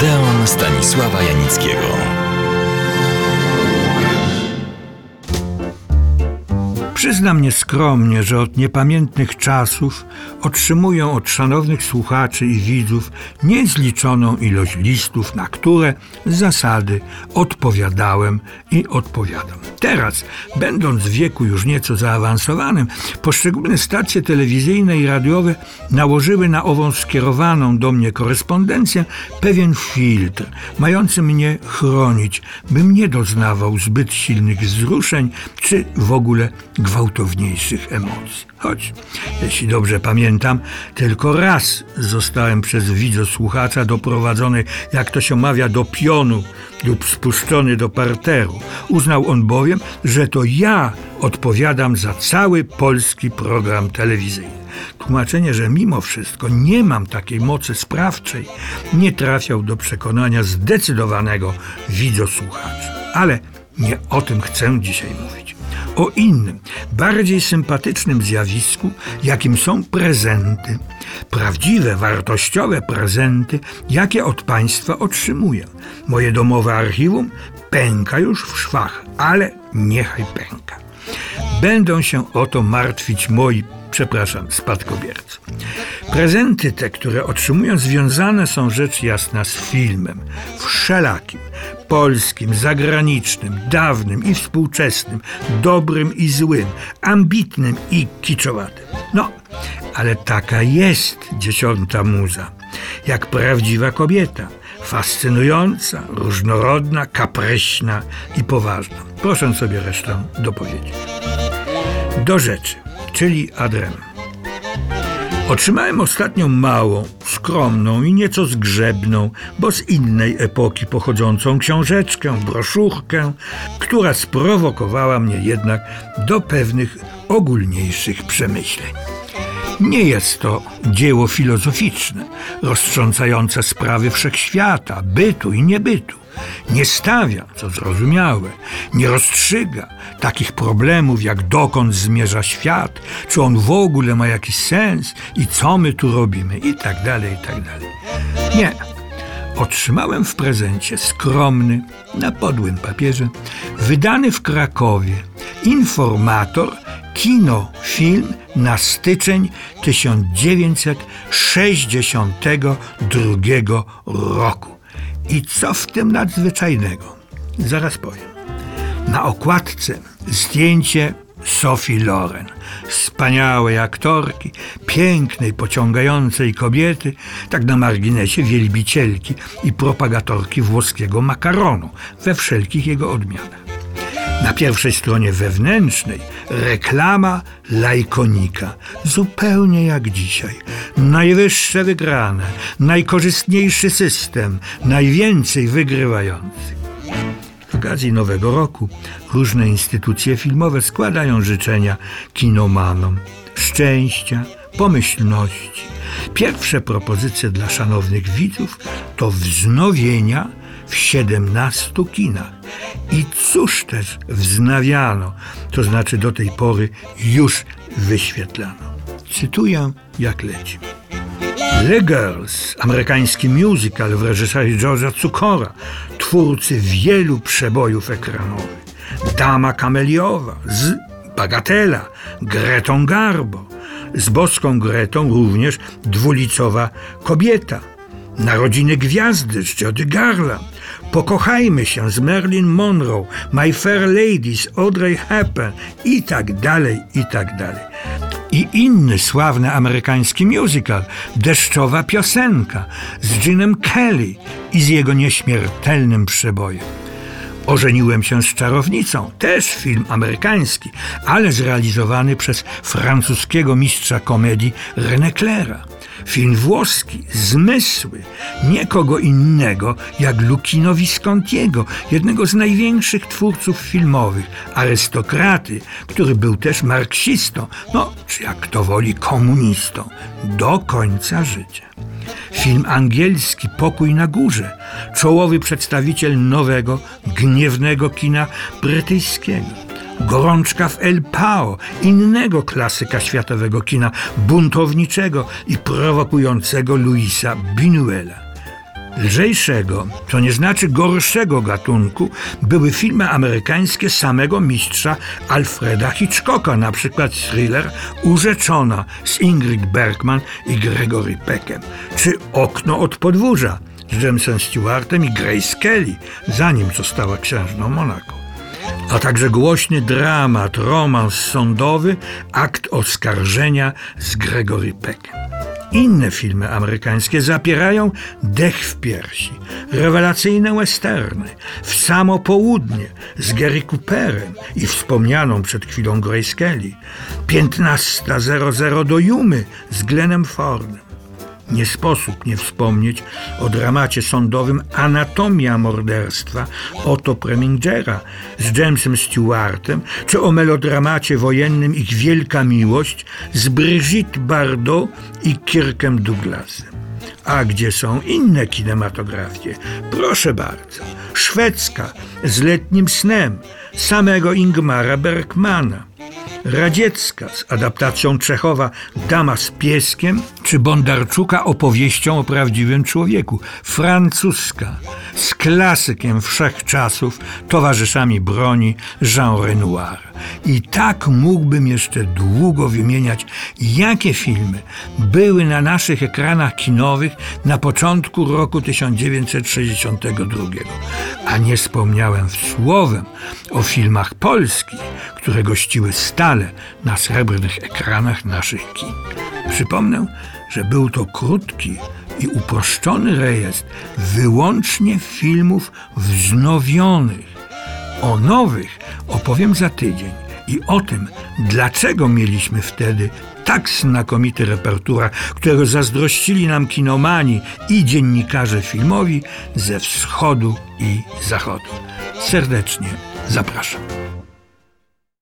Odeon Stanisława Janickiego. Przyznam nieskromnie, że od niepamiętnych czasów otrzymuję od szanownych słuchaczy i widzów niezliczoną ilość listów, na które z zasady odpowiadałem i odpowiadam. Teraz, będąc w wieku już nieco zaawansowanym, poszczególne stacje telewizyjne i radiowe nałożyły na ową skierowaną do mnie korespondencję pewien filtr, mający mnie chronić, bym nie doznawał zbyt silnych wzruszeń czy w ogóle gwałtowniejszych emocji. Choć, jeśli dobrze pamiętam, tylko raz zostałem przez widzosłuchacza doprowadzony, jak to się mawia, do pionu lub spuszczony do parteru. Uznał on bowiem, że to ja odpowiadam za cały polski program telewizyjny. Tłumaczenie, że mimo wszystko nie mam takiej mocy sprawczej, nie trafiał do przekonania zdecydowanego widzosłuchacza. Ale nie o tym chcę dzisiaj mówić o innym, bardziej sympatycznym zjawisku, jakim są prezenty. Prawdziwe, wartościowe prezenty, jakie od państwa otrzymuję. Moje domowe archiwum pęka już w szwach, ale niechaj pęka. Będą się o to martwić moi przepraszam, spadkobiercy. Prezenty te, które otrzymują, związane są rzecz jasna z filmem. Wszelakim. Polskim, zagranicznym, dawnym i współczesnym, dobrym i złym, ambitnym i kiczowatym. No, ale taka jest dziesiąta muza. Jak prawdziwa kobieta. Fascynująca, różnorodna, kapryśna i poważna. Proszę sobie resztę dopowiedzieć. Do rzeczy czyli Adrem. Otrzymałem ostatnio małą, skromną i nieco zgrzebną, bo z innej epoki pochodzącą książeczkę, broszurkę, która sprowokowała mnie jednak do pewnych ogólniejszych przemyśleń. Nie jest to dzieło filozoficzne, roztrząsające sprawy wszechświata, bytu i niebytu. Nie stawia, co zrozumiałe, nie rozstrzyga takich problemów, jak dokąd zmierza świat, czy on w ogóle ma jakiś sens i co my tu robimy, i tak dalej, i tak dalej. Nie. Otrzymałem w prezencie skromny, na podłym papierze, wydany w Krakowie informator kino film na styczeń 1962 roku. I co w tym nadzwyczajnego? Zaraz powiem. Na okładce zdjęcie Sophie Loren, wspaniałej aktorki, pięknej, pociągającej kobiety, tak na marginesie wielbicielki i propagatorki włoskiego makaronu we wszelkich jego odmianach. Na pierwszej stronie wewnętrznej reklama lajkonika, zupełnie jak dzisiaj. Najwyższe wygrane, najkorzystniejszy system, najwięcej wygrywających. Z okazji Nowego Roku różne instytucje filmowe składają życzenia kinomanom szczęścia, pomyślności. Pierwsze propozycje dla szanownych widzów to wznowienia w 17 kinach. I cóż też wznawiano, to znaczy do tej pory już wyświetlano. Cytuję jak leci. The Girls, amerykański musical w reżyserii George'a Cukora, twórcy wielu przebojów ekranowych. Dama Kameliowa z Bagatela, Gretą Garbo, z boską Gretą również dwulicowa kobieta. Narodziny Gwiazdy z Jody Garland, Pokochajmy się z Marilyn Monroe, My Fair Ladies, Audrey Hepburn i tak dalej, i tak dalej. I inny sławny amerykański musical, Deszczowa piosenka z Ginem Kelly i z jego nieśmiertelnym przebojem. Ożeniłem się z czarownicą, też film amerykański, ale zrealizowany przez francuskiego mistrza komedii René Claira. Film włoski, Zmysły, nie kogo innego jak Lucchino Viscontiego, jednego z największych twórców filmowych, arystokraty, który był też marksistą, no czy jak to woli komunistą, do końca życia. Film angielski Pokój na górze, czołowy przedstawiciel nowego, gniewnego kina brytyjskiego. Gorączka w El Pao, innego klasyka światowego kina, buntowniczego i prowokującego Luisa Binuela. Lżejszego, to nie znaczy gorszego gatunku, były filmy amerykańskie samego mistrza Alfreda Hitchcocka, na przykład thriller Urzeczona z Ingrid Bergman i Gregory Peckem, czy Okno od podwórza z Jamesem Stewartem i Grace Kelly, zanim została księżną Monako a także głośny dramat, romans sądowy, akt oskarżenia z Gregory Peckem. Inne filmy amerykańskie zapierają dech w piersi, rewelacyjne westerny, w samo południe z Gary Cooperem i wspomnianą przed chwilą Grace Kelly, 15.00 do Jumy z Glennem Fordem. Nie sposób nie wspomnieć o dramacie sądowym Anatomia morderstwa Otto Premingera z Jamesem Stewartem, czy o melodramacie wojennym Ich wielka miłość z Brigitte Bardot i Kirkiem Douglasem. A gdzie są inne kinematografie? Proszę bardzo. Szwedzka z letnim snem samego Ingmara Bergmana radziecka z adaptacją Czechowa Dama z pieskiem, czy Bondarczuka opowieścią o prawdziwym człowieku, francuska z klasykiem wszechczasów, towarzyszami broni Jean Renoir. I tak mógłbym jeszcze długo wymieniać, jakie filmy były na naszych ekranach kinowych na początku roku 1962. A nie wspomniałem słowem o filmach polskich, które gościły stale na srebrnych ekranach naszych kin. Przypomnę, że był to krótki i uproszczony rejestr wyłącznie filmów wznowionych. O nowych opowiem za tydzień i o tym, dlaczego mieliśmy wtedy tak znakomity repertuar, którego zazdrościli nam kinomani i dziennikarze filmowi ze wschodu i zachodu. Serdecznie zapraszam.